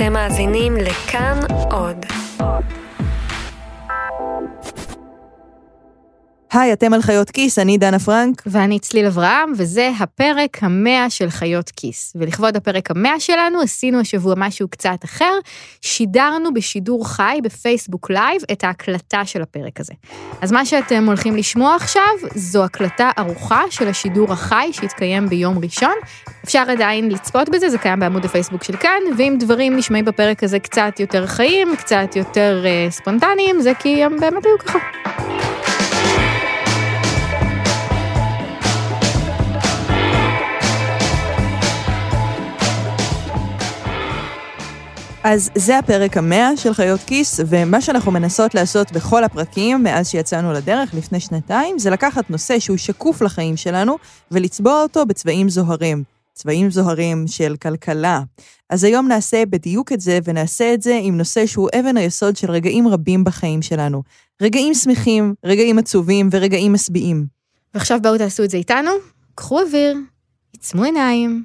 אתם מאזינים לכאן עוד. היי, אתם על חיות כיס, אני דנה פרנק. ואני צליל אברהם, וזה הפרק המאה של חיות כיס. ולכבוד הפרק המאה שלנו, עשינו השבוע משהו קצת אחר, שידרנו בשידור חי בפייסבוק live את ההקלטה של הפרק הזה. אז מה שאתם הולכים לשמוע עכשיו, זו הקלטה ארוכה של השידור החי שהתקיים ביום ראשון. אפשר עדיין לצפות בזה, זה קיים בעמוד הפייסבוק של כאן, ואם דברים נשמעים בפרק הזה קצת יותר חיים, קצת יותר uh, ספונטניים, זה כי הם באמת היו ככה. אז זה הפרק המאה של חיות כיס, ומה שאנחנו מנסות לעשות בכל הפרקים מאז שיצאנו לדרך לפני שנתיים, זה לקחת נושא שהוא שקוף לחיים שלנו, ולצבוע אותו בצבעים זוהרים. צבעים זוהרים של כלכלה. אז היום נעשה בדיוק את זה, ונעשה את זה עם נושא שהוא אבן היסוד של רגעים רבים בחיים שלנו. רגעים שמחים, רגעים עצובים ורגעים משביעים. ועכשיו בואו תעשו את זה איתנו, קחו אוויר, עצמו עיניים,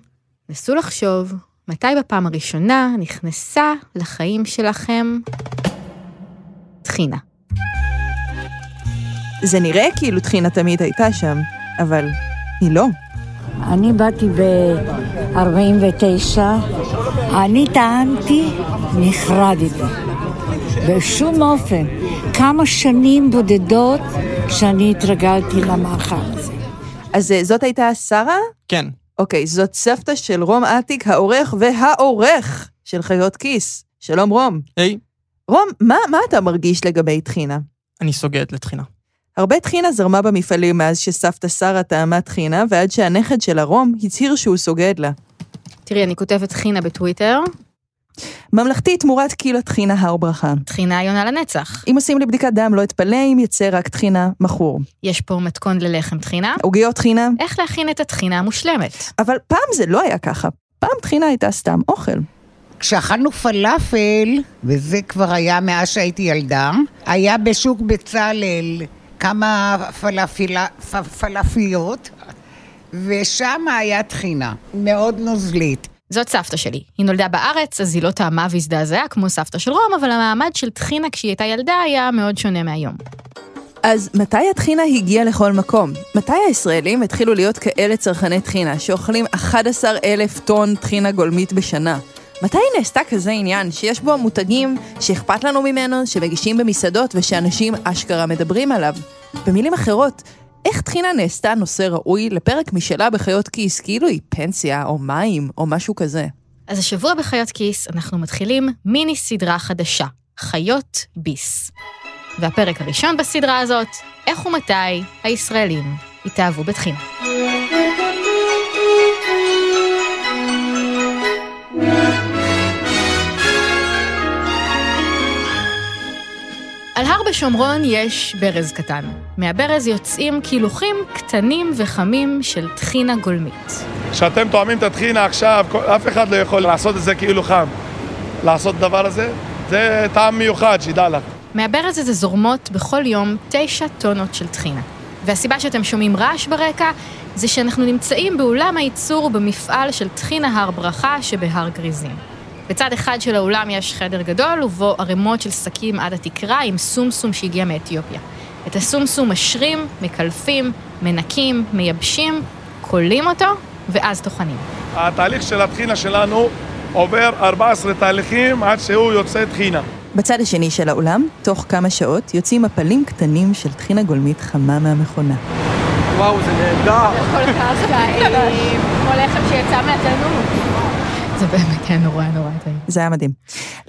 נסו לחשוב, מתי בפעם הראשונה נכנסה לחיים שלכם טחינה? זה נראה כאילו טחינה תמיד הייתה שם, אבל היא לא. אני באתי ב-49, אני טענתי, נחרדתי. בשום אופן. כמה שנים בודדות שאני התרגלתי למאכל הזה. אז אה, זאת הייתה שרה? כן. אוקיי, זאת סבתא של רום אטיק, העורך והעורך של חיות כיס. שלום רום. היי, רום, מה, מה אתה מרגיש לגבי טחינה? אני סוגרת לתחינה. הרבה טחינה זרמה במפעלים מאז שסבתא שרה טעמה טחינה, ועד שהנכד שלה רום הצהיר שהוא סוגד לה. תראי, אני כותבת חינה בטוויטר, ממלכתי תמורת קילו טחינה הר ברכה. טחינה יונה לנצח. אם עושים לי בדיקת דם, לא אתפלא אם יצא רק טחינה מכור. יש פה מתכון ללחם טחינה. עוגיות טחינה? איך להכין את הטחינה המושלמת. אבל פעם זה לא היה ככה. פעם טחינה הייתה סתם אוכל. כשאכלנו פלאפל, וזה כבר היה מאז שהייתי ילדה, היה בשוק בצלאל כמה פלאפילה, פ, פלאפיות, ושם היה טחינה, מאוד נוזלית. זאת סבתא שלי. היא נולדה בארץ, אז היא לא טעמה והזדעזעה כמו סבתא של רום, אבל המעמד של טחינה כשהיא הייתה ילדה היה מאוד שונה מהיום. אז מתי הטחינה הגיעה לכל מקום? מתי הישראלים התחילו להיות כאלה צרכני טחינה, שאוכלים 11 אלף טון טחינה גולמית בשנה? מתי נעשתה כזה עניין שיש בו מותגים שאכפת לנו ממנו, שמגישים במסעדות ושאנשים אשכרה מדברים עליו? במילים אחרות, איך טחינה נעשתה נושא ראוי לפרק משלה בחיות כיס, כאילו היא פנסיה או מים או משהו כזה? אז השבוע בחיות כיס אנחנו מתחילים מיני סדרה חדשה, חיות ביס. והפרק הראשון בסדרה הזאת, איך ומתי הישראלים התאהבו בטחינה. על הר בשומרון יש ברז קטן. מהברז יוצאים קילוחים קטנים וחמים של טחינה גולמית. כשאתם טועמים את הטחינה עכשיו, אף אחד לא יכול לעשות את זה כאילו חם. לעשות את הדבר הזה, זה טעם מיוחד, שידע לך. מהברז הזה זורמות בכל יום תשע טונות של טחינה. והסיבה שאתם שומעים רעש ברקע, זה שאנחנו נמצאים באולם הייצור במפעל של טחינה הר ברכה שבהר גריזים. בצד אחד של האולם יש חדר גדול, ובו ערימות של שקים עד התקרה עם סומסום שהגיע מאתיופיה. את הסומסום משרים, מקלפים, מנקים, מייבשים, כולאים אותו, ואז טוחנים. התהליך של הטחינה שלנו עובר 14 תהליכים עד שהוא יוצא טחינה. בצד השני של האולם, תוך כמה שעות, יוצאים מפלים קטנים של טחינה גולמית חמה מהמכונה. וואו, זה נהדר. כל כך טעים, כמו לחם שיצא מהתנור. זה באמת היה נורא נורא טעים. זה היה מדהים.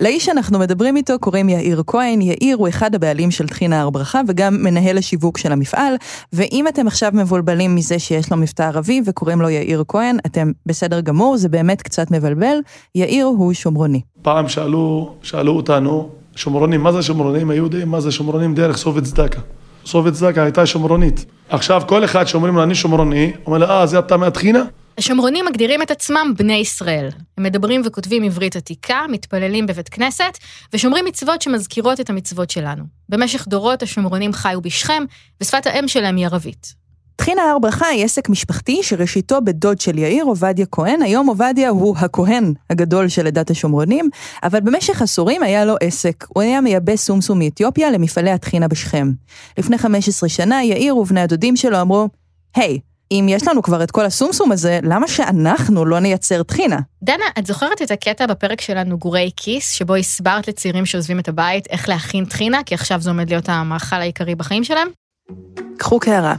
לאיש שאנחנו מדברים איתו קוראים יאיר כהן, יאיר הוא אחד הבעלים של טחינה הר ברכה וגם מנהל השיווק של המפעל, ואם אתם עכשיו מבולבלים מזה שיש לו מבטא ערבי וקוראים לו יאיר כהן, אתם בסדר גמור, זה באמת קצת מבלבל, יאיר הוא שומרוני. פעם שאלו, שאלו אותנו, שומרונים, מה זה שומרונים? היהודים, מה זה שומרונים דרך סובית צדקה. סובית צדקה הייתה שומרונית. עכשיו כל אחד שאומרים לו אני שומרוני, אומר לו, אה, זה אתה מהטחינה? השומרונים מגדירים את עצמם בני ישראל. הם מדברים וכותבים עברית עתיקה, מתפללים בבית כנסת, ושומרים מצוות שמזכירות את המצוות שלנו. במשך דורות השומרונים חיו בשכם, ושפת האם שלהם היא ערבית. טחינה הר ברכה היא עסק משפחתי שראשיתו בדוד של יאיר, עובדיה כהן. היום עובדיה הוא הכהן הגדול של עדת השומרונים, אבל במשך עשורים היה לו עסק. הוא היה מייבא סומסום מאתיופיה למפעלי הטחינה בשכם. לפני 15 שנה יאיר ובני הדודים שלו אמרו, היי, hey, אם יש לנו כבר את כל הסומסום הזה, למה שאנחנו לא נייצר טחינה? דנה, את זוכרת את הקטע בפרק שלנו גורי כיס, שבו הסברת לצעירים שעוזבים את הבית איך להכין טחינה, כי עכשיו זה עומד להיות המאכל העיקרי בחיים שלהם? קחו קערה,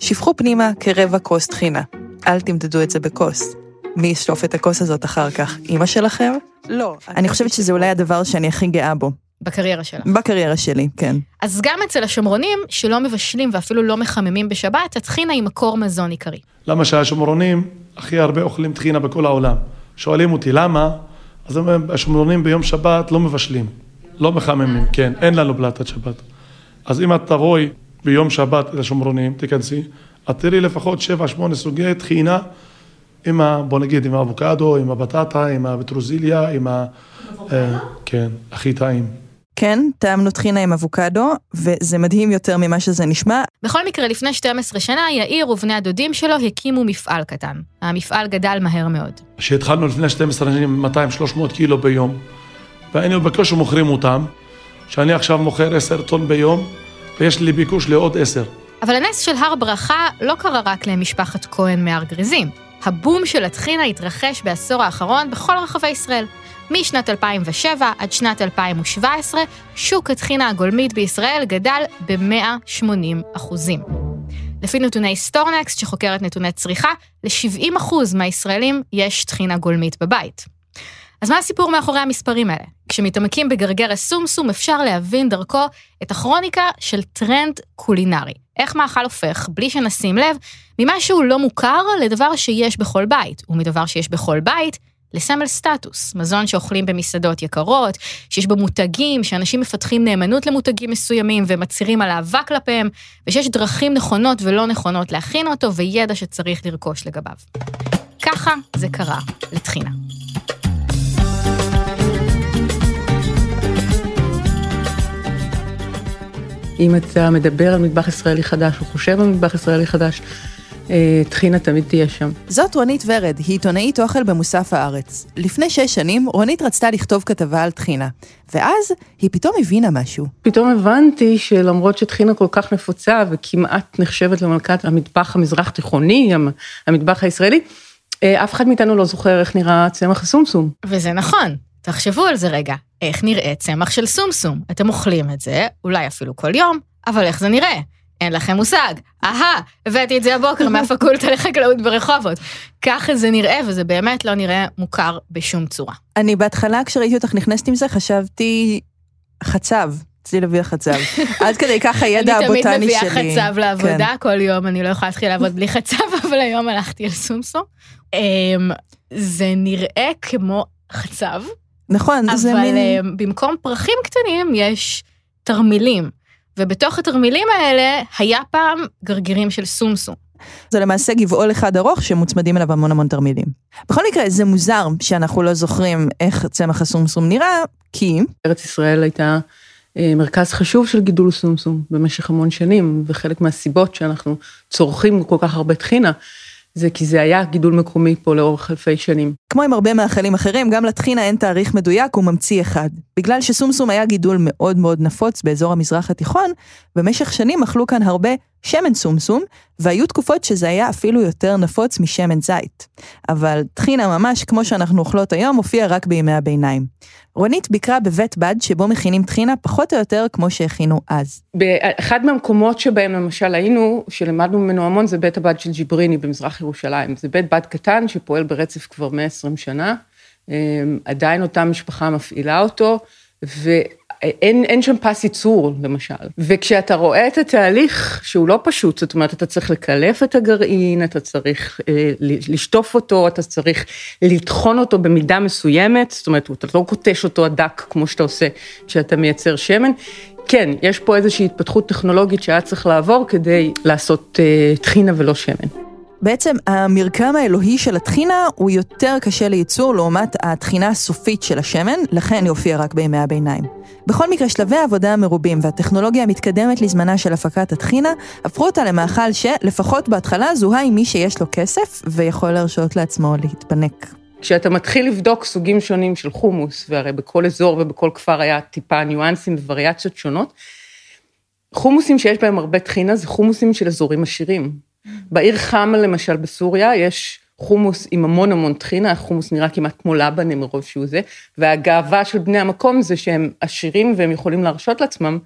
שפכו פנימה כרבע כוס טחינה. אל תמדדו את זה בכוס. מי ישטוף את הכוס הזאת אחר כך? אימא שלכם? לא. אני חושבת שזה אולי הדבר שאני הכי גאה בו. בקריירה שלך. בקריירה שלי, כן. אז גם אצל השומרונים, שלא מבשלים ואפילו לא מחממים בשבת, הטחינה היא מקור מזון עיקרי. למה שהשומרונים הכי הרבה אוכלים טחינה בכל העולם? שואלים אותי למה, אז השומרונים ביום שבת לא מבשלים, לא מחממים, כן, אין לנו פלטת שבת. אז אם את תבואי ביום שבת לשומרונים, תיכנסי, את תראי לפחות 7-8 סוגי טחינה עם ה... בוא נגיד, עם האבוקדו, עם הבטטה, עם הפטרוזיליה, עם ה... אה, כן, הכי טעים. כן, טעמנו טחינה עם אבוקדו, וזה מדהים יותר ממה שזה נשמע. בכל מקרה, לפני 12 שנה, יאיר ובני הדודים שלו הקימו מפעל קטן. המפעל גדל מהר מאוד. כשהתחלנו לפני 12 שנים 200-300 קילו ביום, והיינו בקושי מוכרים אותם, שאני עכשיו מוכר 10 טון ביום, ויש לי ביקוש לעוד 10. אבל הנס של הר ברכה לא קרה רק למשפחת כהן מהר גריזים. הבום של הטחינה התרחש בעשור האחרון בכל רחבי ישראל. משנת 2007 עד שנת 2017, שוק הטחינה הגולמית בישראל גדל ב-180 אחוזים. לפי נתוני StoreNext, שחוקרת נתוני צריכה, ל-70% מהישראלים יש טחינה גולמית בבית. אז מה הסיפור מאחורי המספרים האלה? כשמתעמקים בגרגר הסומסום אפשר להבין דרכו את הכרוניקה של טרנד קולינרי. איך מאכל הופך, בלי שנשים לב, ממשהו לא מוכר לדבר שיש בכל בית, ומדבר שיש בכל בית, לסמל סטטוס, מזון שאוכלים במסעדות יקרות, שיש בו מותגים, שאנשים מפתחים נאמנות למותגים מסוימים ומצהירים על אהבה כלפיהם, ושיש דרכים נכונות ולא נכונות להכין אותו וידע שצריך לרכוש לגביו. ככה זה קרה לטחינה. אם אתה מדבר על מטבח ישראלי חדש, או חושב על מטבח ישראלי חדש, טחינה תמיד תהיה שם. זאת רונית ורד, היא עיתונאית אוכל במוסף הארץ. לפני שש שנים, רונית רצתה לכתוב כתבה על טחינה, ואז היא פתאום הבינה משהו. פתאום הבנתי שלמרות שטחינה כל כך נפוצה וכמעט נחשבת למלכת המטבח המזרח תיכוני, המטבח הישראלי, אה, אף אחד מאיתנו לא זוכר איך נראה צמח הסומסום. וזה נכון, תחשבו על זה רגע. איך נראה צמח של סומסום? אתם אוכלים את זה, אולי אפילו כל יום, אבל איך זה נראה? אין לכם מושג. אהה, הבאתי את זה הבוקר מהפקולטה לחקלאות ברחובות. ככה זה נראה, וזה באמת לא נראה מוכר בשום צורה. אני בהתחלה, כשראיתי אותך נכנסת עם זה, חשבתי חצב. רציתי להביא חצב. עד כדי כך הידע הבוטני שלי. אני תמיד מביאה חצב לעבודה כן. כל יום, אני לא יכולה להתחיל לעבוד בלי חצב, אבל היום הלכתי על סומסום. אמ, זה נראה כמו חצב. נכון, זה מין... אבל במקום פרחים קטנים יש תרמילים. ובתוך התרמילים האלה היה פעם גרגירים של סומסום. זה למעשה גבעול אחד ארוך שמוצמדים אליו המון המון תרמילים. בכל מקרה, זה מוזר שאנחנו לא זוכרים איך צמח הסומסום נראה, כי... ארץ ישראל הייתה אה, מרכז חשוב של גידול סומסום במשך המון שנים, וחלק מהסיבות שאנחנו צורכים כל כך הרבה טחינה, זה כי זה היה גידול מקומי פה לאורך אלפי שנים. כמו עם הרבה מאכלים אחרים, גם לטחינה אין תאריך מדויק, הוא ממציא אחד. בגלל שסומסום היה גידול מאוד מאוד נפוץ באזור המזרח התיכון, במשך שנים אכלו כאן הרבה שמן סומסום, והיו תקופות שזה היה אפילו יותר נפוץ משמן זית. אבל טחינה ממש כמו שאנחנו אוכלות היום, הופיע רק בימי הביניים. רונית ביקרה בבית בד שבו מכינים טחינה פחות או יותר כמו שהכינו אז. באחד מהמקומות שבהם למשל היינו, שלמדנו ממנו המון, זה בית הבד של ג'יבריני במזרח ירושלים. זה בית בד קטן שפועל ברצף כבר 120 שנה. אמ, עדיין אותה משפחה מפעילה אותו, ו... אין, אין שם פס ייצור, למשל. וכשאתה רואה את התהליך, שהוא לא פשוט, זאת אומרת, אתה צריך לקלף את הגרעין, אתה צריך אה, לשטוף אותו, אתה צריך לטחון אותו במידה מסוימת, זאת אומרת, אתה לא קוטש אותו הדק כמו שאתה עושה כשאתה מייצר שמן. כן, יש פה איזושהי התפתחות טכנולוגית שהיה צריך לעבור כדי לעשות אה, טחינה ולא שמן. בעצם המרקם האלוהי של הטחינה הוא יותר קשה לייצור לעומת הטחינה הסופית של השמן, לכן היא הופיעה רק בימי הביניים. בכל מקרה, שלבי העבודה המרובים והטכנולוגיה המתקדמת לזמנה של הפקת הטחינה, הפכו אותה למאכל שלפחות בהתחלה זוהה עם מי שיש לו כסף ויכול להרשות לעצמו להתפנק. כשאתה מתחיל לבדוק סוגים שונים של חומוס, והרי בכל אזור ובכל כפר היה טיפה ניואנסים ווריאציות שונות, חומוסים שיש בהם הרבה טחינה זה חומוסים של אזורים עשירים. בעיר חמה למשל בסוריה יש חומוס עם המון המון טחינה, החומוס נראה כמעט כמו לבנה מרוב שהוא זה, והגאווה של בני המקום זה שהם עשירים והם יכולים להרשות לעצמם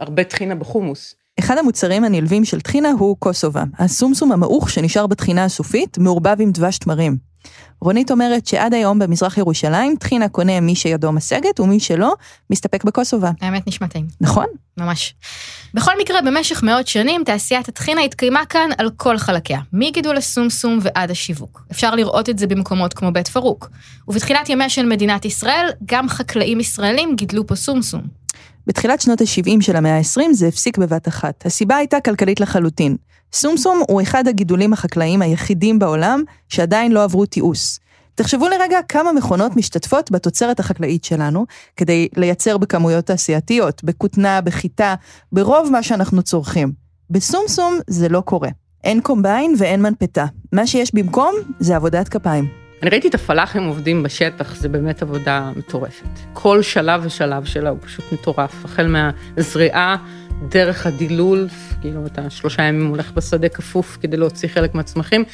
הרבה טחינה בחומוס. אחד המוצרים הנלווים של טחינה הוא קוסובה, הסומסום המעוך שנשאר בטחינה הסופית, מעורבב עם דבש תמרים. רונית אומרת שעד היום במזרח ירושלים, טחינה קונה מי שידו משגת, ומי שלא, מסתפק בכוסובה. האמת נשמע טעים. נכון? ממש. בכל מקרה, במשך מאות שנים, תעשיית הטחינה התקיימה כאן על כל חלקיה, מגידול הסומסום ועד השיווק. אפשר לראות את זה במקומות כמו בית פרוק. ובתחילת ימיה של מדינת ישראל, גם חקלאים ישראלים גידלו פה סומסום. בתחילת שנות ה-70 של המאה ה-20 זה הפסיק בבת אחת. הסיבה הייתה כלכלית לחלוטין. סומסום הוא אחד הגידולים החקלאיים היחידים בעולם שעדיין לא עברו תיעוש. תחשבו לרגע כמה מכונות משתתפות בתוצרת החקלאית שלנו כדי לייצר בכמויות תעשייתיות, בכותנה, בחיטה, ברוב מה שאנחנו צורכים. בסומסום זה לא קורה. אין קומביין ואין מנפתה. מה שיש במקום זה עבודת כפיים. אני ראיתי את הפלאחים עובדים בשטח, זה באמת עבודה מטורפת. כל שלב ושלב שלה הוא פשוט מטורף, החל מהזריעה, דרך הדילול, כאילו אתה שלושה ימים הולך בשדה כפוף כדי להוציא חלק מהצמחים,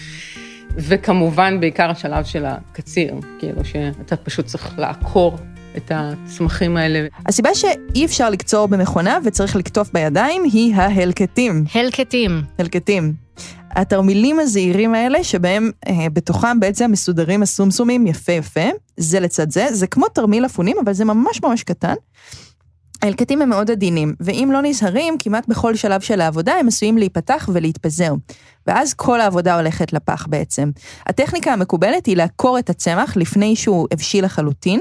וכמובן בעיקר השלב של הקציר, כאילו שאתה פשוט צריך לעקור את הצמחים האלה. הסיבה שאי אפשר לקצור במכונה וצריך לקטוף בידיים היא ההלקטים. הלקטים. הלקטים. התרמילים הזעירים האלה, שבהם אה, בתוכם בעצם מסודרים הסומסומים יפה יפה, זה לצד זה, זה כמו תרמיל אפונים, אבל זה ממש ממש קטן. ההלקטים הם מאוד עדינים, ואם לא נזהרים, כמעט בכל שלב של העבודה הם עשויים להיפתח ולהתפזר. ואז כל העבודה הולכת לפח בעצם. הטכניקה המקובלת היא לעקור את הצמח לפני שהוא הבשיל לחלוטין,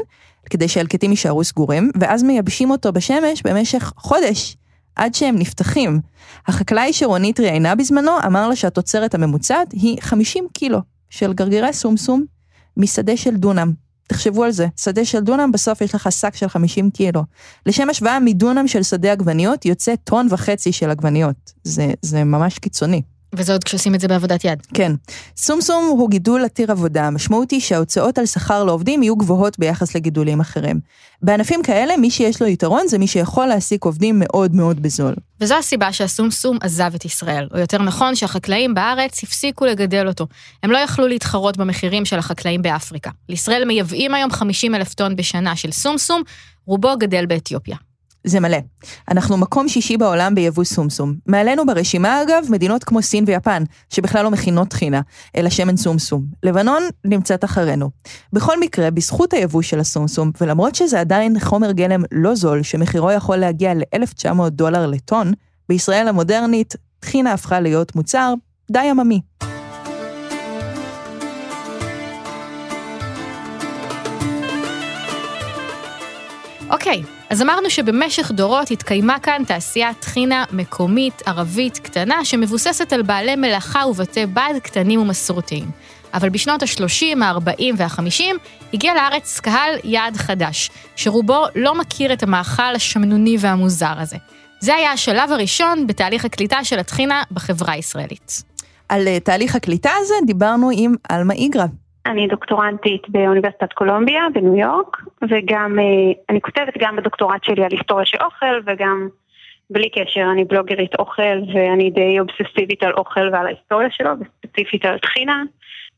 כדי שההלקטים יישארו סגורים, ואז מייבשים אותו בשמש במשך חודש. עד שהם נפתחים. החקלאי שרונית ראיינה בזמנו אמר לה שהתוצרת הממוצעת היא 50 קילו של גרגירי סומסום משדה של דונם. תחשבו על זה, שדה של דונם בסוף יש לך שק של 50 קילו. לשם השוואה מדונם של שדה עגבניות יוצא טון וחצי של עגבניות. זה, זה ממש קיצוני. וזה עוד כשעושים את זה בעבודת יד. כן. סומסום הוא גידול עתיר עבודה, המשמעות היא שההוצאות על שכר לעובדים יהיו גבוהות ביחס לגידולים אחרים. בענפים כאלה, מי שיש לו יתרון זה מי שיכול להעסיק עובדים מאוד מאוד בזול. וזו הסיבה שהסומסום עזב את ישראל, או יותר נכון שהחקלאים בארץ הפסיקו לגדל אותו. הם לא יכלו להתחרות במחירים של החקלאים באפריקה. לישראל מייבאים היום 50 אלף טון בשנה של סומסום, רובו גדל באתיופיה. זה מלא. אנחנו מקום שישי בעולם ביבוא סומסום. מעלינו ברשימה אגב, מדינות כמו סין ויפן, שבכלל לא מכינות טחינה, אלא שמן סומסום. לבנון נמצאת אחרינו. בכל מקרה, בזכות היבוא של הסומסום, ולמרות שזה עדיין חומר גלם לא זול, שמחירו יכול להגיע ל-1,900 דולר לטון, בישראל המודרנית, טחינה הפכה להיות מוצר די עממי. אוקיי, אז אמרנו שבמשך דורות התקיימה כאן תעשיית טחינה מקומית, ערבית, קטנה, שמבוססת על בעלי מלאכה ובתי בד קטנים ומסורתיים. אבל בשנות ה-30, ה-40 וה-50 הגיע לארץ קהל יעד חדש, שרובו לא מכיר את המאכל השמנוני והמוזר הזה. זה היה השלב הראשון בתהליך הקליטה של הטחינה בחברה הישראלית. על uh, תהליך הקליטה הזה דיברנו עם עלמה איגרא, אני דוקטורנטית באוניברסיטת קולומביה בניו יורק, וגם, אה, אני כותבת גם בדוקטורט שלי על היסטוריה של אוכל, וגם בלי קשר, אני בלוגרית אוכל, ואני די אובססיבית על אוכל ועל ההיסטוריה שלו, וספציפית על טחינה.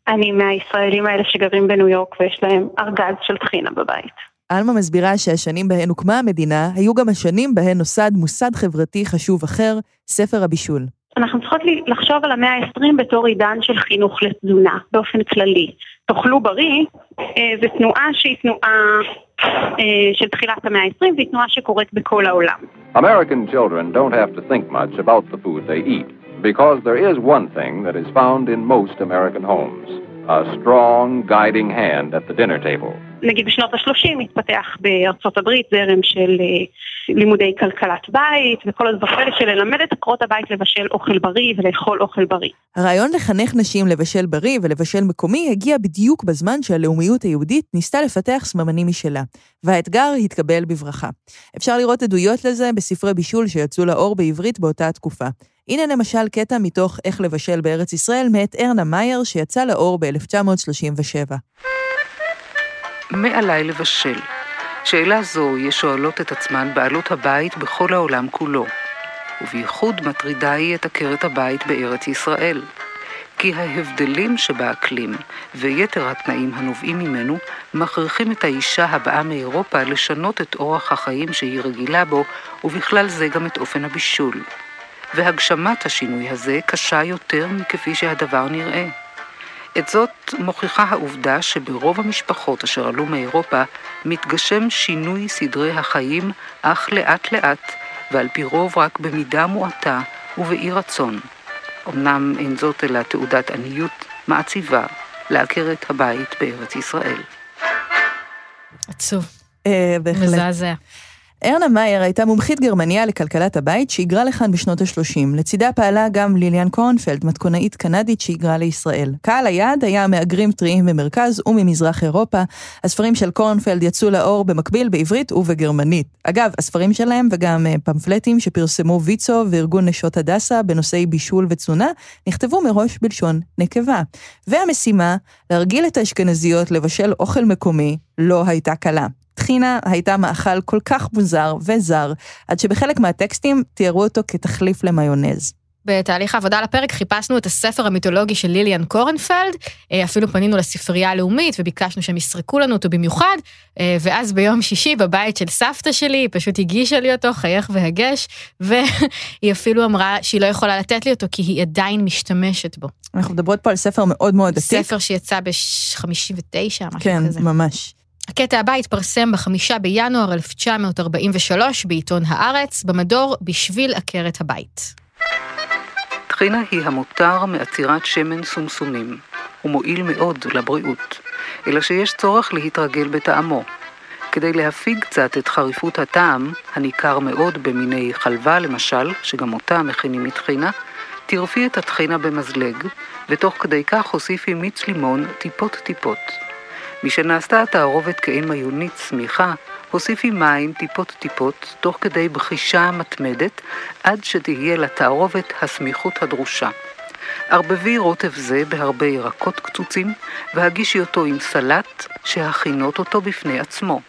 אני מהישראלים האלה שגרים בניו יורק ויש להם ארגז של טחינה בבית. עלמה מסבירה שהשנים בהן הוקמה המדינה, היו גם השנים בהן נוסד מוסד חברתי חשוב אחר, ספר הבישול. אנחנו צריכות לחשוב על המאה ה-20 בתור עידן של חינוך לתזונה, באופן כללי. תאכלו בריא, אה, זו תנועה שהיא תנועה אה, של תחילת המאה ה-20, והיא תנועה שקורית בכל העולם. American children don't have to think much about the food they eat, because there is one thing that is found in most American homes. A strong guiding hand at the dinner table. נגיד בשנות ה-30 התפתח בארצות הברית זרם של אה, לימודי כלכלת בית וכל הדברים האלה של ללמד את עקרות הבית לבשל אוכל בריא ולאכול אוכל בריא. הרעיון לחנך נשים לבשל בריא ולבשל מקומי הגיע בדיוק בזמן שהלאומיות היהודית ניסתה לפתח סממנים משלה, והאתגר התקבל בברכה. אפשר לראות עדויות לזה בספרי בישול שיצאו לאור בעברית באותה התקופה. הנה למשל קטע מתוך איך לבשל בארץ ישראל מאת ארנה מאייר שיצא לאור ב-1937. מה עליי לבשל? שאלה זו יש שואלות את עצמן בעלות הבית בכל העולם כולו, ובייחוד מטרידה היא את עקרת הבית בארץ ישראל. כי ההבדלים שבאקלים ויתר התנאים הנובעים ממנו מכריחים את האישה הבאה מאירופה לשנות את אורח החיים שהיא רגילה בו, ובכלל זה גם את אופן הבישול. והגשמת השינוי הזה קשה יותר מכפי שהדבר נראה. את זאת מוכיחה העובדה שברוב המשפחות אשר עלו מאירופה מתגשם שינוי סדרי החיים אך לאט לאט, ועל פי רוב רק במידה מועטה ובאי רצון. אמנם אין זאת אלא תעודת עניות מעציבה לעקרת הבית בארץ ישראל. עצוב. אה, בהחלט. מזעזע. ארנה מאייר הייתה מומחית גרמניה לכלכלת הבית שהיגרה לכאן בשנות ה-30. לצידה פעלה גם ליליאן קורנפלד, מתכונאית קנדית שהיגרה לישראל. קהל היעד היה מהגרים טריים במרכז וממזרח אירופה. הספרים של קורנפלד יצאו לאור במקביל בעברית ובגרמנית. אגב, הספרים שלהם וגם אה, פמפלטים שפרסמו ויצו וארגון נשות הדסה בנושאי בישול ותזונה, נכתבו מראש בלשון נקבה. והמשימה, להרגיל את האשכנזיות לבשל אוכל מקומי, לא הייתה קלה. טחינה הייתה מאכל כל כך מוזר וזר, עד שבחלק מהטקסטים תיארו אותו כתחליף למיונז. בתהליך העבודה על הפרק חיפשנו את הספר המיתולוגי של ליליאן קורנפלד, אה, אפילו פנינו לספרייה הלאומית וביקשנו שהם יסרקו לנו אותו במיוחד, אה, ואז ביום שישי בבית של סבתא שלי, היא פשוט הגישה לי אותו, חייך והגש, והיא אפילו אמרה שהיא לא יכולה לתת לי אותו כי היא עדיין משתמשת בו. אנחנו מדברות פה על ספר מאוד מאוד עתיק. ספר שיצא ב-59, משהו כן, כזה. ממש. הקטע הבא התפרסם בחמישה בינואר 1943 בעיתון הארץ, במדור בשביל עקרת הבית. טחינה היא המותר מעצירת שמן סומסומים. הוא מועיל מאוד לבריאות, אלא שיש צורך להתרגל בטעמו. כדי להפיג קצת את חריפות הטעם, הניכר מאוד במיני חלבה למשל, שגם אותה מכינים מטחינה, טרפי את הטחינה במזלג, ותוך כדי כך הוסיפי מיץ לימון טיפות-טיפות. משנעשתה התערובת כעין מיונית צמיחה, הוסיפי מים טיפות-טיפות, תוך כדי בחישה מתמדת, עד שתהיה לתערובת הסמיכות הדרושה. ערבבי רוטב זה בהרבה ירקות קצוצים, והגישי אותו עם סלט, שהכינות אותו בפני עצמו.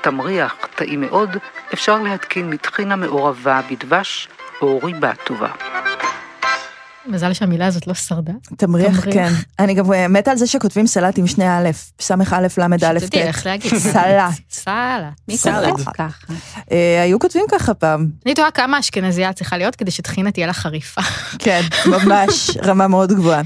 תמריח טעים מאוד, אפשר להתקין מטחינה מעורבה בדבש או ריבה טובה. מזל שהמילה הזאת לא שרדה. תמריח, כן. אני גם אה, מתה על זה שכותבים סלט עם שני א', סמך א', ל', א', שתדעי ט'. איך להגיד. סלט. סלט. מי ככה? אה, היו כותבים ככה פעם. אני תוהה כמה אשכנזייה צריכה להיות כדי שטחינה תהיה לה חריפה. כן, ממש, רמה מאוד גבוהה.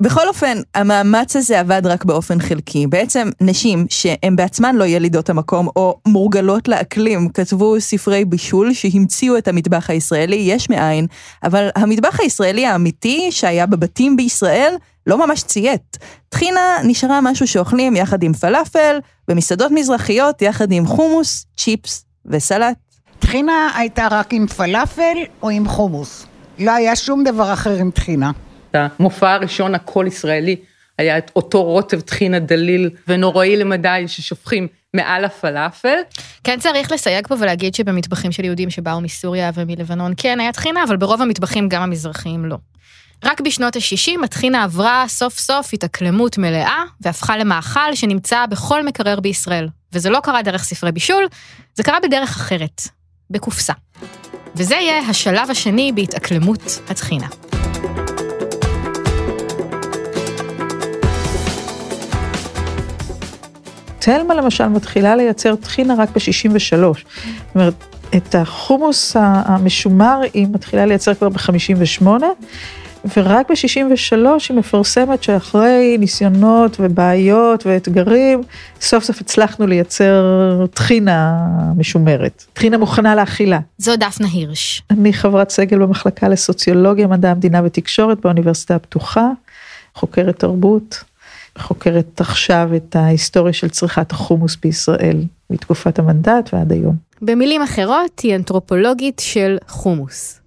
בכל אופן, המאמץ הזה עבד רק באופן חלקי. בעצם, נשים שהן בעצמן לא ילידות המקום או מורגלות לאקלים, כתבו ספרי בישול שהמציאו את המטבח הישראלי יש מאין, אבל המטבח הישראלי האמיתי שהיה בבתים בישראל לא ממש ציית. טחינה נשארה משהו שאוכלים יחד עם פלאפל, במסעדות מזרחיות יחד עם חומוס, צ'יפס וסלט. טחינה הייתה רק עם פלאפל או עם חומוס. לא היה שום דבר אחר עם טחינה. המופע הראשון הכל ישראלי היה את אותו רוטב טחינה דליל ונוראי למדי ששופכים מעל הפלאפל. כן צריך לסייג פה ולהגיד שבמטבחים של יהודים שבאו מסוריה ומלבנון כן היה טחינה, אבל ברוב המטבחים גם המזרחיים לא. רק בשנות ה-60 הטחינה עברה סוף סוף התאקלמות מלאה והפכה למאכל שנמצא בכל מקרר בישראל. וזה לא קרה דרך ספרי בישול, זה קרה בדרך אחרת, בקופסה. וזה יהיה השלב השני בהתאקלמות הטחינה. תלמה למשל מתחילה לייצר טחינה רק ב-63. זאת אומרת, את החומוס המשומר היא מתחילה לייצר כבר ב-58, ורק ב-63 היא מפרסמת שאחרי ניסיונות ובעיות ואתגרים, סוף סוף הצלחנו לייצר טחינה משומרת. טחינה מוכנה לאכילה. זו דפנה הירש. אני חברת סגל במחלקה לסוציולוגיה, מדע המדינה ותקשורת באוניברסיטה הפתוחה, חוקרת תרבות. חוקרת עכשיו את ההיסטוריה של צריכת החומוס בישראל מתקופת המנדט ועד היום. במילים אחרות, היא אנתרופולוגית של חומוס.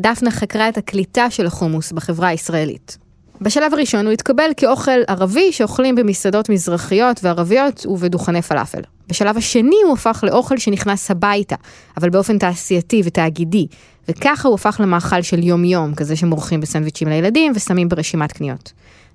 דפנה חקרה את הקליטה של החומוס בחברה הישראלית. בשלב הראשון הוא התקבל כאוכל ערבי שאוכלים במסעדות מזרחיות וערביות ובדוכני פלאפל. בשלב השני הוא הפך לאוכל שנכנס הביתה, אבל באופן תעשייתי ותאגידי, וככה הוא הפך למאכל של יום-יום, כזה שמורחים בסנדוויצ'ים לילדים ושמים ברשימת קניות.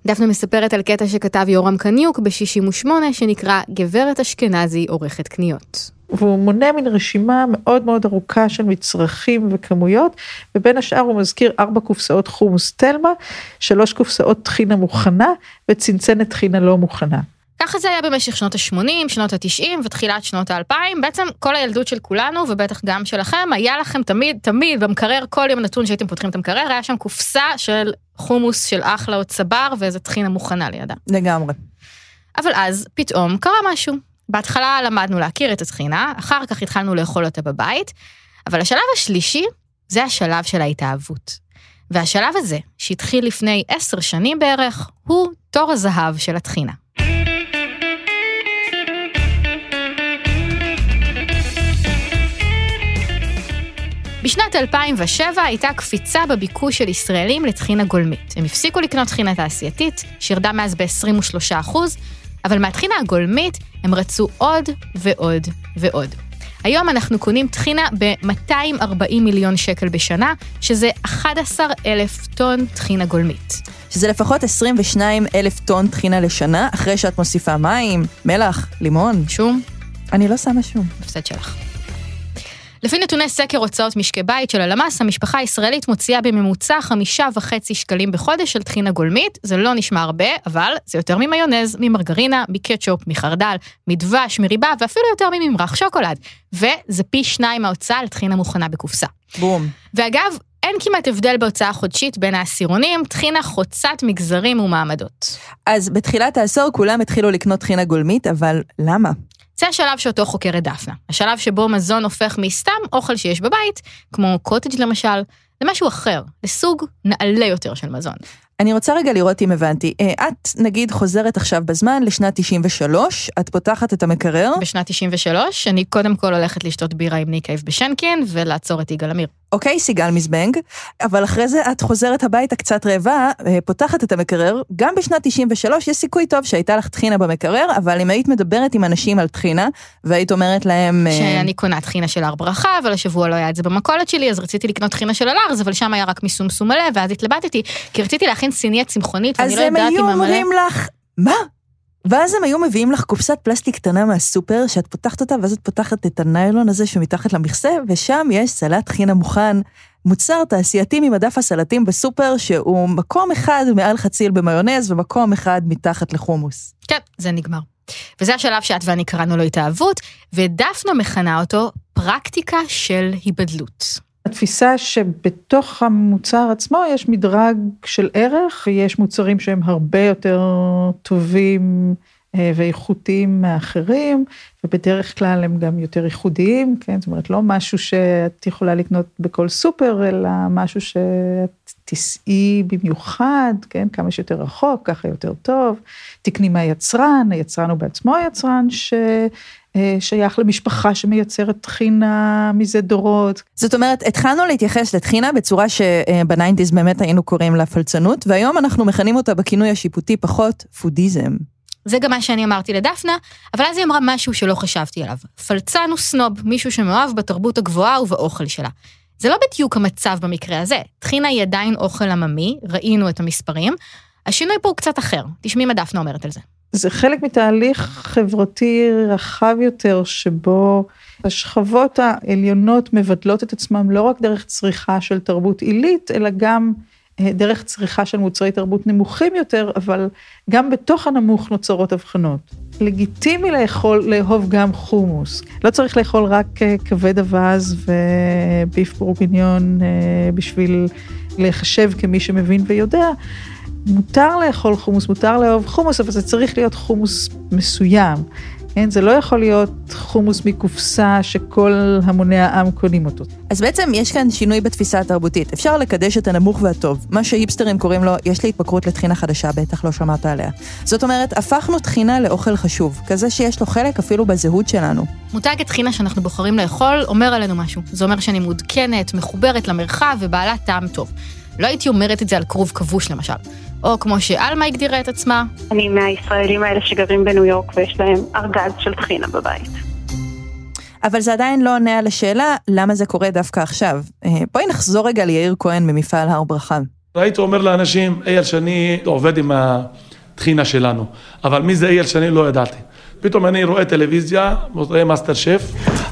דפנה מספרת על קטע שכתב יורם קניוק ב-68 שנקרא גברת אשכנזי עורכת קניות. והוא מונה מן רשימה מאוד מאוד ארוכה של מצרכים וכמויות, ובין השאר הוא מזכיר ארבע קופסאות חומוס תלמה, שלוש קופסאות טחינה מוכנה וצנצנת טחינה לא מוכנה. ככה זה היה במשך שנות ה-80, שנות ה-90 ותחילת שנות ה-2000, בעצם כל הילדות של כולנו ובטח גם שלכם, היה לכם תמיד, תמיד במקרר, כל יום נתון שהייתם פותחים את המקרר, היה שם קופסה של חומוס של אחלה או צבר ואיזה טחינה מוכנה לידה. לגמרי. אבל אז פתאום קרה משהו. בהתחלה למדנו להכיר את הטחינה, אחר כך התחלנו לאכול אותה בבית, אבל השלב השלישי זה השלב של ההתאהבות. והשלב הזה, שהתחיל לפני עשר שנים בערך, הוא תור הזהב של הטחינה. בשנת 2007 הייתה קפיצה בביקוש של ישראלים לטחינה גולמית. הם הפסיקו לקנות טחינה תעשייתית, שירדה מאז ב-23%, אבל מהטחינה הגולמית הם רצו עוד ועוד ועוד. היום אנחנו קונים טחינה ב-240 מיליון שקל בשנה, שזה 11 אלף טון טחינה גולמית. שזה לפחות 22 אלף טון טחינה לשנה, אחרי שאת מוסיפה מים, מלח, לימון. שום? אני לא שמה שום. הפסד שלך. לפי נתוני סקר הוצאות משקי בית של הלמ"ס, המשפחה הישראלית מוציאה בממוצע חמישה וחצי שקלים בחודש של טחינה גולמית. זה לא נשמע הרבה, אבל זה יותר ממיונז, ממרגרינה, מקטשופ, מחרדל, מדבש, מריבה, ואפילו יותר מממרח שוקולד. וזה פי שניים מההוצאה על טחינה מוכנה בקופסה. בום. ואגב, אין כמעט הבדל בהוצאה חודשית בין העשירונים, טחינה חוצת מגזרים ומעמדות. אז בתחילת העשור כולם התחילו לקנות טחינה גולמית, אבל למה? זה השלב שאותו חוקרת דפנה. השלב שבו מזון הופך מסתם אוכל שיש בבית, כמו קוטג' למשל, למשהו אחר, לסוג נעלה יותר של מזון. אני רוצה רגע לראות אם הבנתי. אה, את, נגיד, חוזרת עכשיו בזמן לשנת 93, את פותחת את המקרר. בשנת 93, אני קודם כל הולכת לשתות בירה עם ניק אייב בשנקין, ולעצור את יגאל עמיר. אוקיי, סיגל מזבנג, אבל אחרי זה את חוזרת הביתה קצת רעבה, אה, פותחת את המקרר, גם בשנת 93 יש סיכוי טוב שהייתה לך טחינה במקרר, אבל אם היית מדברת עם אנשים על טחינה, והיית אומרת להם... אה, שאני קונה טחינה של הר ברכה, אבל השבוע לא היה את זה במכולת שלי, אז רציתי לקנות טחינה של הלארז, אבל שם היה רק מסומסום מלא, ואז התלבטתי, כי רציתי להכין סיניה צמחונית, ואני לא ידעתי מה מלא. אז הם היו אומרים לך, מה? ואז הם היו מביאים לך קופסת פלסטיק קטנה מהסופר, שאת פותחת אותה, ואז את פותחת את הניילון הזה שמתחת למכסה, ושם יש סלט טחינה מוכן, מוצר תעשייתי ממדף הסלטים בסופר, שהוא מקום אחד מעל חציל במיונז, ומקום אחד מתחת לחומוס. כן, זה נגמר. וזה השלב שאת ואני קראנו לו התאהבות, ודפנה מכנה אותו פרקטיקה של היבדלות. התפיסה שבתוך המוצר עצמו יש מדרג של ערך, ויש מוצרים שהם הרבה יותר טובים אה, ואיכותיים מאחרים, ובדרך כלל הם גם יותר ייחודיים, כן? זאת אומרת, לא משהו שאת יכולה לקנות בכל סופר, אלא משהו שאת תיסעי במיוחד, כן? כמה שיותר רחוק, ככה יותר טוב. תקני מהיצרן, היצרן הוא בעצמו היצרן, ש... אה, שייך למשפחה שמייצרת טחינה מזה דורות. זאת אומרת, התחלנו להתייחס לטחינה בצורה שבניינטיז באמת היינו קוראים לה פלצנות, והיום אנחנו מכנים אותה בכינוי השיפוטי פחות פודיזם. זה גם מה שאני אמרתי לדפנה, אבל אז היא אמרה משהו שלא חשבתי עליו. פלצן הוא סנוב, מישהו שמאוהב בתרבות הגבוהה ובאוכל שלה. זה לא בדיוק המצב במקרה הזה. טחינה היא עדיין אוכל עממי, ראינו את המספרים. השינוי פה הוא קצת אחר. תשמעי מה דפנה אומרת על זה. זה חלק מתהליך חברתי רחב יותר, שבו השכבות העליונות מבדלות את עצמם לא רק דרך צריכה של תרבות עילית, אלא גם אה, דרך צריכה של מוצרי תרבות נמוכים יותר, אבל גם בתוך הנמוך נוצרות הבחנות. לגיטימי לאכול, לאהוב גם חומוס. לא צריך לאכול רק אה, כבד אווז וביף בורגיניון אה, בשביל להיחשב כמי שמבין ויודע. מותר לאכול חומוס, מותר לאהוב חומוס, אבל זה צריך להיות חומוס מסוים. כן, זה לא יכול להיות חומוס מקופסה שכל המוני העם קונים אותו. אז בעצם יש כאן שינוי בתפיסה התרבותית. אפשר לקדש את הנמוך והטוב. מה שהיפסטרים קוראים לו, יש לי התמכרות לטחינה חדשה, בטח לא שמעת עליה. זאת אומרת, הפכנו טחינה לאוכל חשוב, כזה שיש לו חלק אפילו בזהות שלנו. מותג הטחינה שאנחנו בוחרים לאכול אומר עלינו משהו. זה אומר שאני מעודכנת, מחוברת למרחב ובעלת טעם טוב. לא הייתי אומרת את זה על כרוב כבוש למשל. או כמו שעלמה הגדירה את עצמה. אני מהישראלים האלה שגרים בניו יורק ויש להם ארגז של טחינה בבית. אבל זה עדיין לא עונה על השאלה למה זה קורה דווקא עכשיו. אה, בואי נחזור רגע ליאיר כהן ממפעל הר ברכה. הייתי אומר לאנשים, אייל שני עובד עם הטחינה שלנו, אבל מי זה אייל שני לא ידעתי. פתאום אני רואה טלוויזיה, רואה מאסטר שף.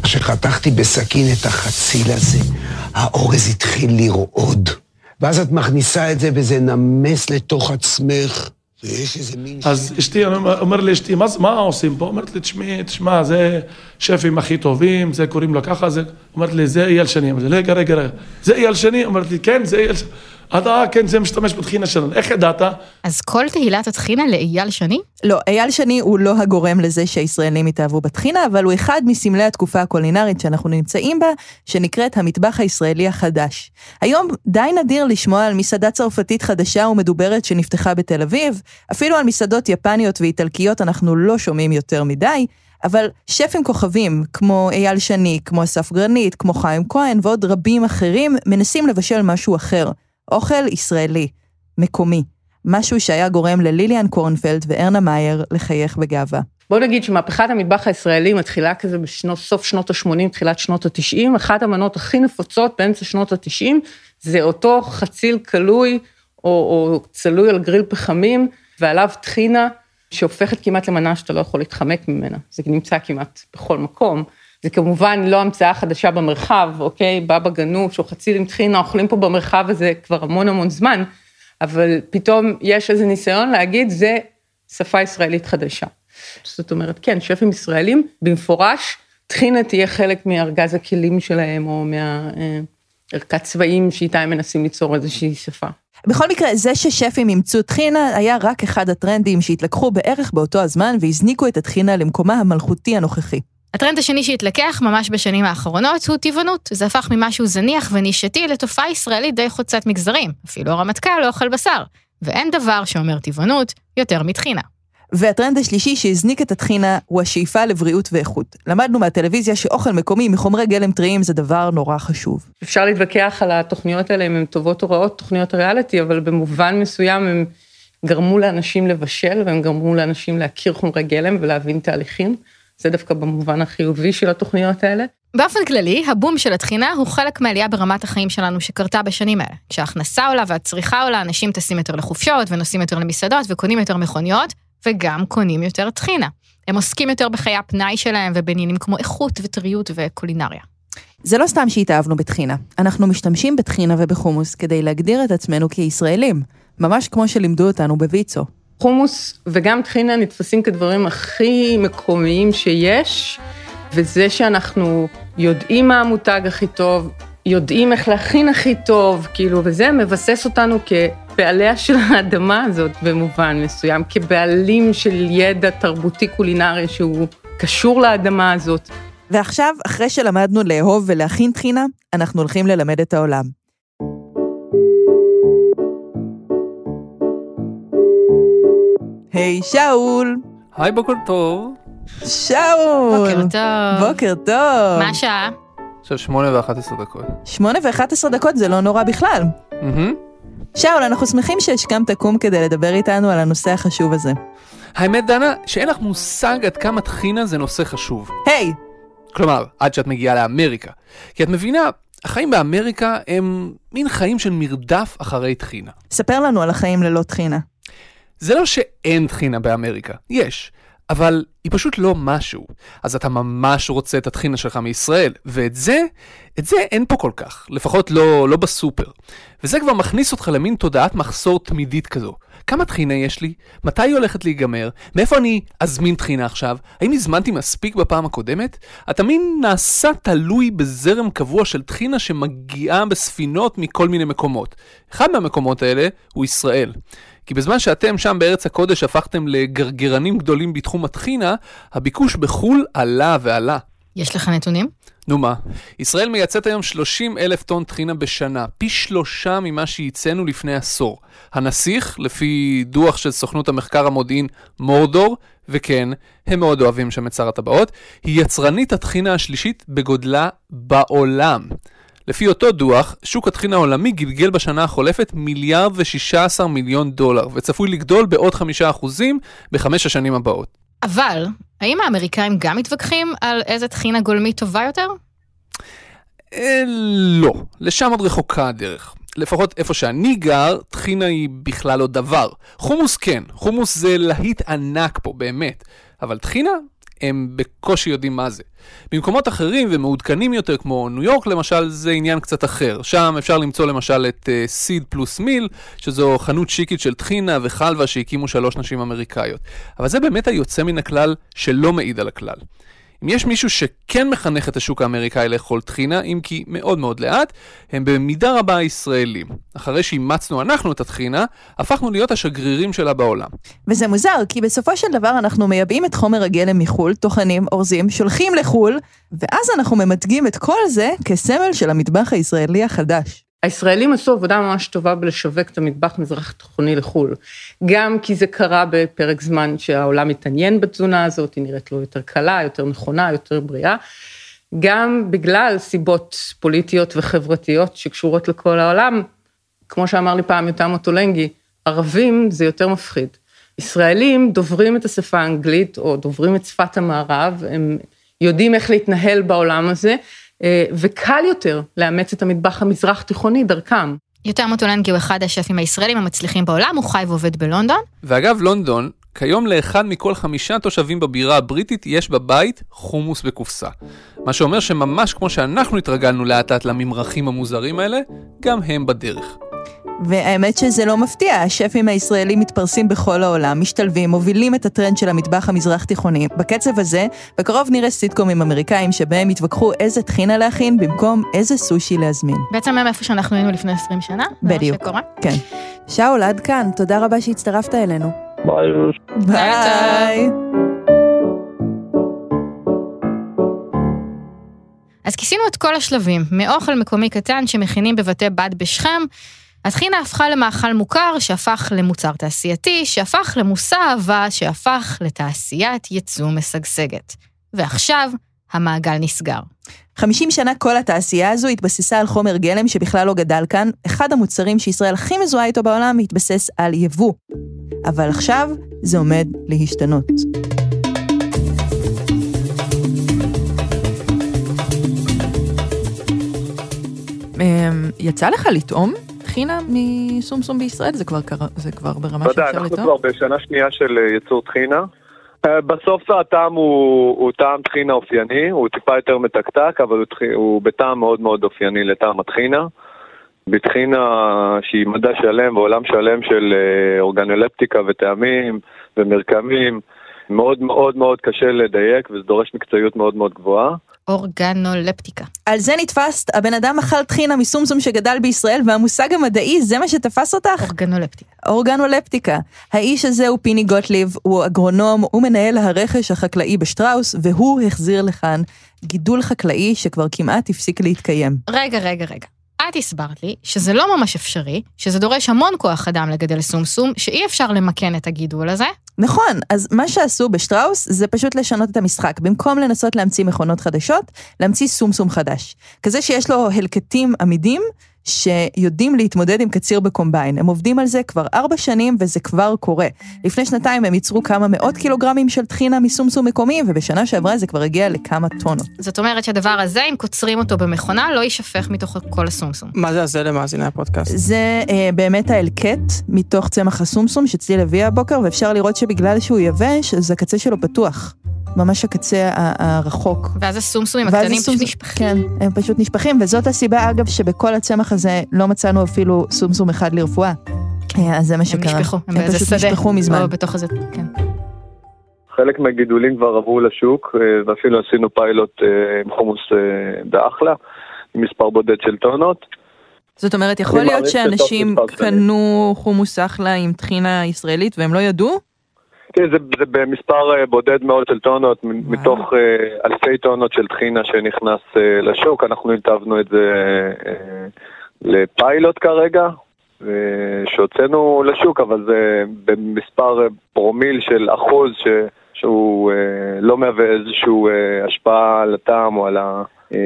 כשחתכתי בסכין את החציל הזה, האורז התחיל לרעוד. ואז את מכניסה את זה וזה נמס לתוך עצמך, ויש איזה מין... אז אשתי, אני אומר לאשתי, מה, מה עושים פה? אומרת לי, תשמעי, תשמע, זה שפים הכי טובים, זה קוראים לו ככה, זה... אומרת לי, זה אייל שני. אמרתי, רגע, רגע, רגע. זה אייל שני? אומרת לי, כן, זה אייל שני. אז אה, כן, זה משתמש בטחינה שלנו. איך ידעת? אז כל תהילת הטחינה לאייל שני? לא, אייל שני הוא לא הגורם לזה שהישראלים התאהבו בטחינה, אבל הוא אחד מסמלי התקופה הקולינרית שאנחנו נמצאים בה, שנקראת המטבח הישראלי החדש. היום די נדיר לשמוע על מסעדה צרפתית חדשה ומדוברת שנפתחה בתל אביב, אפילו על מסעדות יפניות ואיטלקיות אנחנו לא שומעים יותר מדי, אבל שפים כוכבים, כמו אייל שני, כמו אסף גרנית, כמו חיים כהן ועוד רבים אחרים, מנסים לבשל משהו אחר. אוכל ישראלי, מקומי. משהו שהיה גורם לליליאן קורנפלד וארנה מאייר לחייך בגאווה. בוא נגיד שמהפכת המטבח הישראלי מתחילה כזה בסוף שנות ה-80, תחילת שנות ה-90, אחת המנות הכי נפוצות באמצע שנות ה-90, זה אותו חציל כלוי או, או צלוי על גריל פחמים, ועליו טחינה שהופכת כמעט למנה שאתה לא יכול להתחמק ממנה. זה נמצא כמעט בכל מקום. זה כמובן לא המצאה חדשה במרחב, אוקיי? בבא גנוש או חציל עם טחינה, אוכלים פה במרחב הזה כבר המון המון זמן, אבל פתאום יש איזה ניסיון להגיד, זה שפה ישראלית חדשה. זאת אומרת, כן, שפים ישראלים, במפורש, טחינה תהיה חלק מארגז הכלים שלהם, או מהערכת צבעים שאיתה הם מנסים ליצור איזושהי שפה. בכל מקרה, זה ששפים אימצו טחינה היה רק אחד הטרנדים שהתלקחו בערך באותו הזמן והזניקו את הטחינה למקומה המלכותי הנוכחי. הטרנד השני שהתלקח ממש בשנים האחרונות הוא טבעונות. זה הפך ממשהו זניח ונישתי לתופעה ישראלית די חוצת מגזרים. אפילו הרמטכ"ל לא אוכל בשר. ואין דבר שאומר טבעונות יותר מטחינה. והטרנד השלישי שהזניק את הטחינה הוא השאיפה לבריאות ואיכות. למדנו מהטלוויזיה שאוכל מקומי מחומרי גלם טריים זה דבר נורא חשוב. אפשר להתווכח על התוכניות האלה, אם הן טובות או רעות, תוכניות הריאליטי, אבל במובן מסוים הם גרמו לאנשים לבשל, והם גרמו לאנשים להכיר חומרי גלם ולהבין תהליכים. זה דווקא במובן החיובי של התוכניות האלה. באופן כללי, הבום של התחינה הוא חלק מהעלייה ברמת החיים שלנו שקרתה בשנים האלה. כשההכנסה עולה והצריכה עולה, אנשים טסים יותר לחופשות ונוסעים יותר למסעדות וקונים יותר מכוניות, וגם קונים יותר טחינה. הם עוסקים יותר בחיי הפנאי שלהם ובעניינים כמו איכות וטריות וקולינריה. זה לא סתם שהתאהבנו בטחינה, אנחנו משתמשים בטחינה ובחומוס כדי להגדיר את עצמנו כישראלים, ממש כמו שלימדו אותנו בוויצו. חומוס וגם טחינה נתפסים כדברים הכי מקומיים שיש, וזה שאנחנו יודעים מה המותג הכי טוב, יודעים איך להכין הכי טוב, כאילו, וזה מבסס אותנו כבעליה של האדמה הזאת במובן מסוים, כבעלים של ידע תרבותי קולינרי שהוא קשור לאדמה הזאת. ועכשיו, אחרי שלמדנו לאהוב ולהכין טחינה, אנחנו הולכים ללמד את העולם. היי, שאול! היי, בוקר טוב. שאול! בוקר טוב. בוקר טוב. מה השעה? עכשיו שמונה ואחת עשרה דקות. שמונה ואחת עשרה דקות זה לא נורא בכלל. מהמם. שאול, אנחנו שמחים שהשכמת קום כדי לדבר איתנו על הנושא החשוב הזה. האמת, דנה, שאין לך מושג עד כמה טחינה זה נושא חשוב. היי! כלומר, עד שאת מגיעה לאמריקה. כי את מבינה, החיים באמריקה הם מין חיים של מרדף אחרי טחינה. ספר לנו על החיים ללא טחינה. זה לא שאין טחינה באמריקה, יש. אבל היא פשוט לא משהו. אז אתה ממש רוצה את הטחינה שלך מישראל, ואת זה, את זה אין פה כל כך, לפחות לא, לא בסופר. וזה כבר מכניס אותך למין תודעת מחסור תמידית כזו. כמה טחינה יש לי? מתי היא הולכת להיגמר? מאיפה אני אזמין טחינה עכשיו? האם הזמנתי מספיק בפעם הקודמת? התמהיל נעשה תלוי בזרם קבוע של טחינה שמגיעה בספינות מכל מיני מקומות. אחד מהמקומות האלה הוא ישראל. כי בזמן שאתם שם בארץ הקודש הפכתם לגרגרנים גדולים בתחום הטחינה, הביקוש בחו"ל עלה ועלה. יש לך נתונים? נו מה, ישראל מייצאת היום 30 אלף טון טחינה בשנה, פי שלושה ממה שייצאנו לפני עשור. הנסיך, לפי דוח של סוכנות המחקר המודיעין מורדור, וכן, הם מאוד אוהבים שם את שר הטבעות, היא יצרנית הטחינה השלישית בגודלה בעולם. לפי אותו דוח, שוק הטחינה העולמי גלגל בשנה החולפת מיליארד ושישה עשר מיליון דולר, וצפוי לגדול בעוד חמישה אחוזים בחמש השנים הבאות. אבל, האם האמריקאים גם מתווכחים על איזה טחינה גולמית טובה יותר? אה, לא, לשם עוד רחוקה הדרך. לפחות איפה שאני גר, טחינה היא בכלל לא דבר. חומוס כן, חומוס זה להיט ענק פה, באמת. אבל טחינה? הם בקושי יודעים מה זה. במקומות אחרים ומעודכנים יותר, כמו ניו יורק למשל, זה עניין קצת אחר. שם אפשר למצוא למשל את סיד פלוס מיל, שזו חנות שיקית של טחינה וחלבה שהקימו שלוש נשים אמריקאיות. אבל זה באמת היוצא מן הכלל שלא מעיד על הכלל. אם יש מישהו שכן מחנך את השוק האמריקאי לאכול טחינה, אם כי מאוד מאוד לאט, הם במידה רבה הישראלים. אחרי שאימצנו אנחנו את הטחינה, הפכנו להיות השגרירים שלה בעולם. וזה מוזר, כי בסופו של דבר אנחנו מייבאים את חומר הגלם מחו"ל, טוחנים, אורזים, שולחים לחו"ל, ואז אנחנו ממתגים את כל זה כסמל של המטבח הישראלי החדש. הישראלים עשו עבודה ממש טובה בלשווק את המטבח מזרח תיכוני לחו"ל. גם כי זה קרה בפרק זמן שהעולם מתעניין בתזונה הזאת, היא נראית לו יותר קלה, יותר נכונה, יותר בריאה. גם בגלל סיבות פוליטיות וחברתיות שקשורות לכל העולם, כמו שאמר לי פעם יותם אוטולנגי, ערבים זה יותר מפחיד. ישראלים דוברים את השפה האנגלית או דוברים את שפת המערב, הם יודעים איך להתנהל בעולם הזה, וקל יותר לאמץ את המטבח המזרח תיכוני דרכם. יותר מוטולנגי הוא אחד השפים הישראלים המצליחים בעולם, הוא חי ועובד בלונדון. ואגב, לונדון, כיום לאחד מכל חמישה תושבים בבירה הבריטית יש בבית חומוס בקופסה. מה שאומר שממש כמו שאנחנו התרגלנו לאט לאט לממרחים המוזרים האלה, גם הם בדרך. והאמת שזה לא מפתיע, השפים הישראלים מתפרסים בכל העולם, משתלבים, מובילים את הטרנד של המטבח המזרח תיכוני. בקצב הזה, בקרוב נראה סיטקומים אמריקאים שבהם יתווכחו איזה טחינה להכין במקום איזה סושי להזמין. בעצם הם איפה שאנחנו היינו לפני 20 שנה? בדיוק. כן. שאול, עד כאן, תודה רבה שהצטרפת אלינו. ביי. ביי. אז כיסינו את כל השלבים, מאוכל מקומי קטן שמכינים בבתי בד בשכם, הטחינה הפכה למאכל מוכר שהפך למוצר תעשייתי, שהפך למושא אהבה, שהפך לתעשיית ייצוא משגשגת. ועכשיו, המעגל נסגר. 50 שנה כל התעשייה הזו התבססה על חומר גלם שבכלל לא גדל כאן. אחד המוצרים שישראל הכי מזוהה איתו בעולם התבסס על יבוא. אבל עכשיו זה עומד להשתנות. אמ, יצא לך לטעום טחינה מסומסום בישראל? זה כבר, זה כבר ברמה שאפשר לטעום? בוודאי, אנחנו כבר בשנה שנייה של אה, ייצור טחינה. אה, בסוף הטעם הוא, הוא טעם טחינה אופייני, הוא טיפה יותר מתקתק, אבל הוא, הוא בטעם מאוד מאוד אופייני לטעם הטחינה. בטחינה שהיא מדע שלם ועולם שלם של אה, אורגנולפטיקה וטעמים ומרקמים, מאוד מאוד מאוד קשה לדייק וזה דורש מקצועיות מאוד מאוד גבוהה. אורגנולפטיקה. על זה נתפסת, הבן אדם אכל טחינה מסומסום שגדל בישראל, והמושג המדעי, זה מה שתפס אותך? אורגנולפטיקה. אורגנולפטיקה. האיש הזה הוא פיני גוטליב, הוא אגרונום, הוא מנהל הרכש החקלאי בשטראוס, והוא החזיר לכאן גידול חקלאי שכבר כמעט הפסיק להתקיים. רגע, רגע, רגע. את הסברת לי שזה לא ממש אפשרי, שזה דורש המון כוח אדם לגדל סומסום, שאי אפשר למקן את הגידול הזה. נכון, אז מה שעשו בשטראוס זה פשוט לשנות את המשחק. במקום לנסות להמציא מכונות חדשות, להמציא סומסום חדש. כזה שיש לו הלקטים עמידים, שיודעים להתמודד עם קציר בקומביין. הם עובדים על זה כבר ארבע שנים וזה כבר קורה. לפני שנתיים הם ייצרו כמה מאות קילוגרמים של טחינה מסומסום מקומי, ובשנה שעברה זה כבר הגיע לכמה טונות. זאת אומרת שהדבר הזה, אם קוצרים אותו במכונה, לא יישפך מתוך כל הסומסום. מה זה הזה למאזיני הפודקאסט? זה אה, באמת ההלקט מתוך צמח הסומסום שצליל הביאה הבוקר, ואפשר לראות שבגלל שהוא יבש, אז הקצה שלו פתוח. ממש הקצה הרחוק. ואז הסומסומים הקטנים פשוט נשפכים. כן, הם פשוט נשפכים, וזאת הסיבה, אגב, שבכל הצמח הזה לא מצאנו אפילו סומסום אחד לרפואה. אה, אז זה מה הם שקרה. נשפכו, הם באיזה פשוט שדה. נשפכו מזמן. לא, בתוך איזה, כן. חלק מהגידולים כבר עברו לשוק, אה, ואפילו עשינו פיילוט אה, עם חומוס באחלה, עם מספר בודד של טונות. זאת אומרת, יכול להיות שאנשים. קנו חומוס אחלה עם טחינה ישראלית והם לא ידעו? כן, זה, זה במספר אה, בודד מאוד של טונות, מ- מתוך אה, אלפי טונות של טחינה שנכנס אה, לשוק, אנחנו ניתבנו את זה לפיילוט כרגע, שהוצאנו לשוק, אבל זה במספר פרומיל של אחוז ש, שהוא לא מהווה איזושהי השפעה על הטעם או על, ה,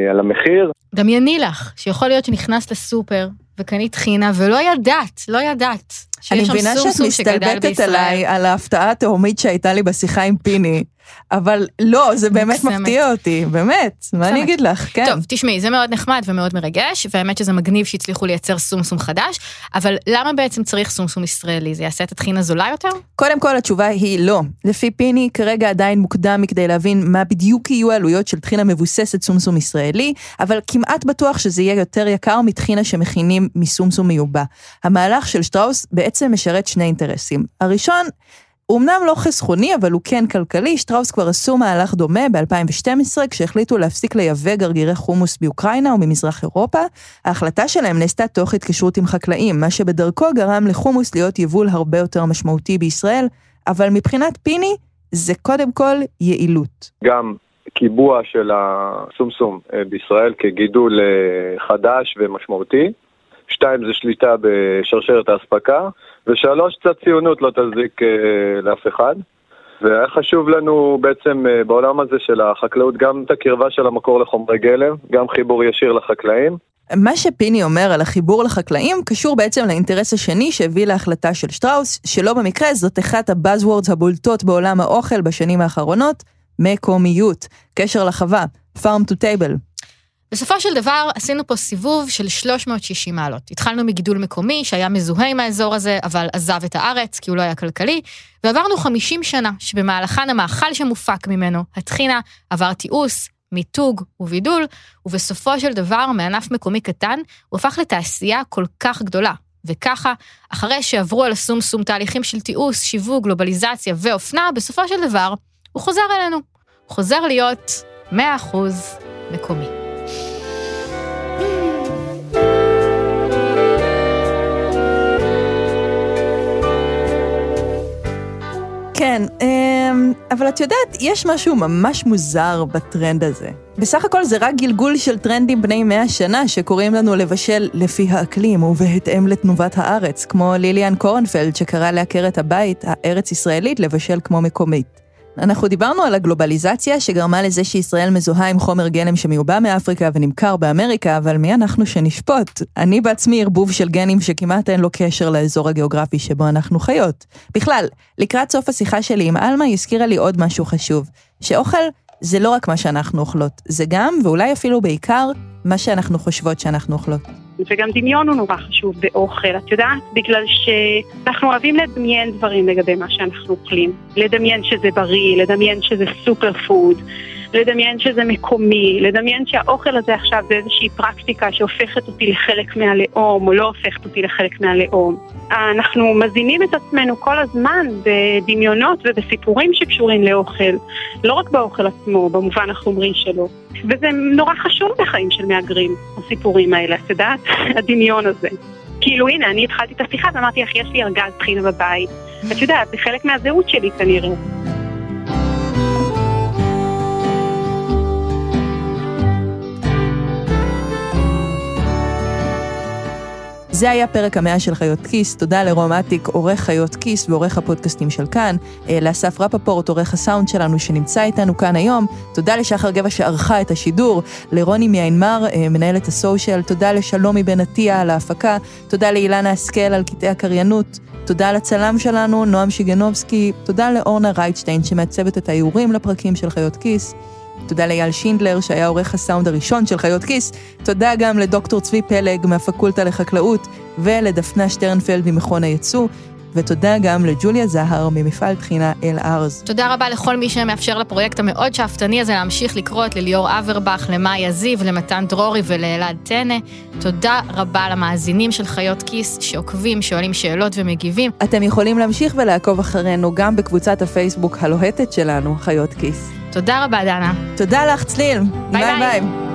על המחיר. דמייני לך שיכול להיות שנכנסת לסופר וקנית טחינה ולא ידעת, לא ידעת. אני מבינה שאת מסתלבטת. עליי על ההפתעה התהומית שהייתה לי בשיחה עם פיני, אבל לא, זה באמת מוקסמת. מפתיע אותי, באמת, מה אני. אגיד לך, כן. טוב, תשמעי, זה מאוד נחמד ומאוד מרגש, והאמת שזה מגניב שהצליחו לייצר סומסום חדש, אבל למה בעצם צריך סומסום ישראלי? זה יעשה את הטחינה זולה יותר? קודם כל התשובה היא לא. לפי פיני, כרגע עדיין מוקדם מכדי להבין מה בדיוק יהיו העלויות של טחינה מבוססת סומסום ישראלי, אבל כמעט בטוח שזה יהיה יותר יקר מטחינה שמכינים מסומסום מיובא. המהלך של שטראוס בעצם משרת שני אינטרסים. הראשון, הוא אמנם לא חסכוני, אבל הוא כן כלכלי, שטראוס כבר עשו מהלך דומה ב-2012, כשהחליטו להפסיק לייבא גרגירי חומוס באוקראינה וממזרח אירופה. ההחלטה שלהם נעשתה תוך התקשרות עם חקלאים, מה שבדרכו גרם לחומוס להיות יבול הרבה יותר משמעותי בישראל, אבל מבחינת פיני, זה קודם כל יעילות. גם קיבוע של הסומסום אה, בישראל כגידול אה, חדש ומשמעותי. שתיים זה שליטה בשרשרת האספקה, ושלוש קצת ציונות לא תזיק אה, לאף אחד. והיה חשוב לנו בעצם אה, בעולם הזה של החקלאות גם את הקרבה של המקור לחומרי גלם, גם חיבור ישיר לחקלאים. מה שפיני אומר על החיבור לחקלאים קשור בעצם לאינטרס השני שהביא להחלטה של שטראוס, שלא במקרה זאת אחת הבאזוורדס הבולטות בעולם האוכל בשנים האחרונות, מקומיות, קשר לחווה, farm to table. בסופו של דבר עשינו פה סיבוב של 360 מעלות. התחלנו מגידול מקומי שהיה מזוהה עם האזור הזה, אבל עזב את הארץ כי הוא לא היה כלכלי, ועברנו 50 שנה שבמהלכן המאכל שמופק ממנו, הטחינה, עבר תיעוש, מיתוג ובידול, ובסופו של דבר מענף מקומי קטן הוא הפך לתעשייה כל כך גדולה. וככה, אחרי שעברו על הסומסום תהליכים של תיעוש, שיווק, גלובליזציה ואופנה, בסופו של דבר הוא חוזר אלינו. הוא חוזר להיות 100% מקומי. כן, אמ, אבל את יודעת, יש משהו ממש מוזר בטרנד הזה. בסך הכל זה רק גלגול של טרנדים בני מאה שנה שקוראים לנו לבשל לפי האקלים ובהתאם לתנובת הארץ, כמו ליליאן קורנפלד שקרא לעקרת הבית הארץ-ישראלית לבשל כמו מקומית. אנחנו דיברנו על הגלובליזציה שגרמה לזה שישראל מזוהה עם חומר גלם שמיובא מאפריקה ונמכר באמריקה, אבל מי אנחנו שנשפוט? אני בעצמי ערבוב של גנים שכמעט אין לו קשר לאזור הגיאוגרפי שבו אנחנו חיות. בכלל, לקראת סוף השיחה שלי עם עלמה היא הזכירה לי עוד משהו חשוב, שאוכל זה לא רק מה שאנחנו אוכלות, זה גם, ואולי אפילו בעיקר, מה שאנחנו חושבות שאנחנו אוכלות. וגם דמיון הוא נורא חשוב באוכל, את יודעת? בגלל שאנחנו אוהבים לדמיין דברים לגבי מה שאנחנו אוכלים. לדמיין שזה בריא, לדמיין שזה סופר פוד, לדמיין שזה מקומי, לדמיין שהאוכל הזה עכשיו זה איזושהי פרקטיקה שהופכת אותי לחלק מהלאום, או לא הופכת אותי לחלק מהלאום. אנחנו מזינים את עצמנו כל הזמן בדמיונות ובסיפורים שקשורים לאוכל, לא רק באוכל עצמו, במובן החומרי שלו. וזה נורא חשוב בחיים של מהגרים, הסיפורים האלה, את יודעת? הדמיון הזה. כאילו הנה, אני התחלתי את השיחה ואמרתי לך, יש לי ארגז טחינה בבית. את יודעת, זה חלק מהזהות שלי כנראה. זה היה פרק המאה של חיות כיס, תודה לרום אטיק, עורך חיות כיס ועורך הפודקאסטים של כאן, אה, לאסף רפפורט, עורך הסאונד שלנו שנמצא איתנו כאן היום, תודה לשחר גבע שערכה את השידור, לרוני מיינמר, אה, מנהלת הסושיאל, תודה לשלומי בן עטיה על ההפקה, תודה לאילנה השכל על קטעי הקריינות, תודה לצלם שלנו, נועם שיגנובסקי, תודה לאורנה רייטשטיין שמעצבת את האיורים לפרקים של חיות כיס. תודה לאייל שינדלר, שהיה עורך הסאונד הראשון של חיות כיס. תודה גם לדוקטור צבי פלג מהפקולטה לחקלאות, ולדפנה שטרנפלד ממכון הייצוא. ותודה גם לג'וליה זהר ממפעל טחינה אל-ארז. תודה רבה לכל מי שמאפשר לפרויקט המאוד שאפתני הזה להמשיך לקרות, לליאור אברבך, למאיה זיו, למתן דרורי ולאלעד טנא. תודה רבה למאזינים של חיות כיס שעוקבים, שואלים שאלות ומגיבים. אתם יכולים להמשיך ולעקוב אחרינו גם בקבוצת הפייסבוק הלוהטת שלנו, חיות כיס. תודה רבה, דנה. תודה לך, צליל. ביי ביי. ביי.